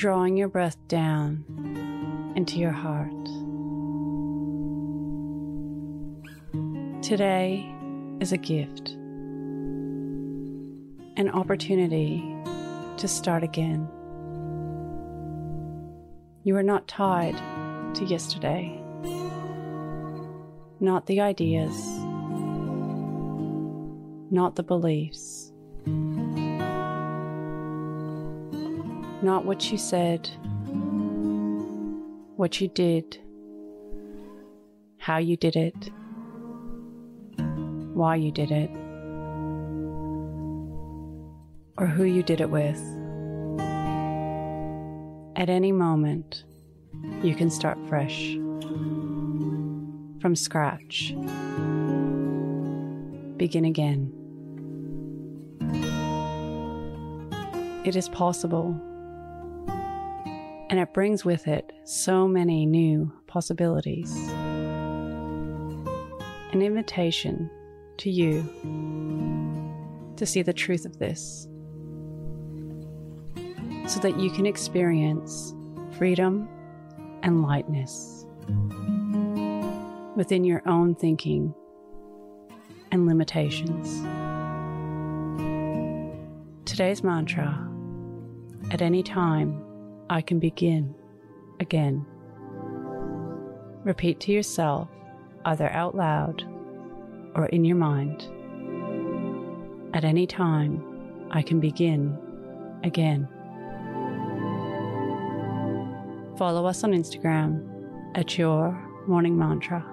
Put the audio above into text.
Drawing your breath down into your heart. Today is a gift, an opportunity to start again. You are not tied to yesterday, not the ideas, not the beliefs, not what you said, what you did, how you did it, why you did it, or who you did it with. At any moment, you can start fresh, from scratch. Begin again. It is possible, and it brings with it so many new possibilities. An invitation to you to see the truth of this so that you can experience freedom and lightness within your own thinking and limitations. Today's mantra at any time I can begin again. Repeat to yourself, either out loud or in your mind. At any time I can begin again. Follow us on Instagram at Your Morning Mantra.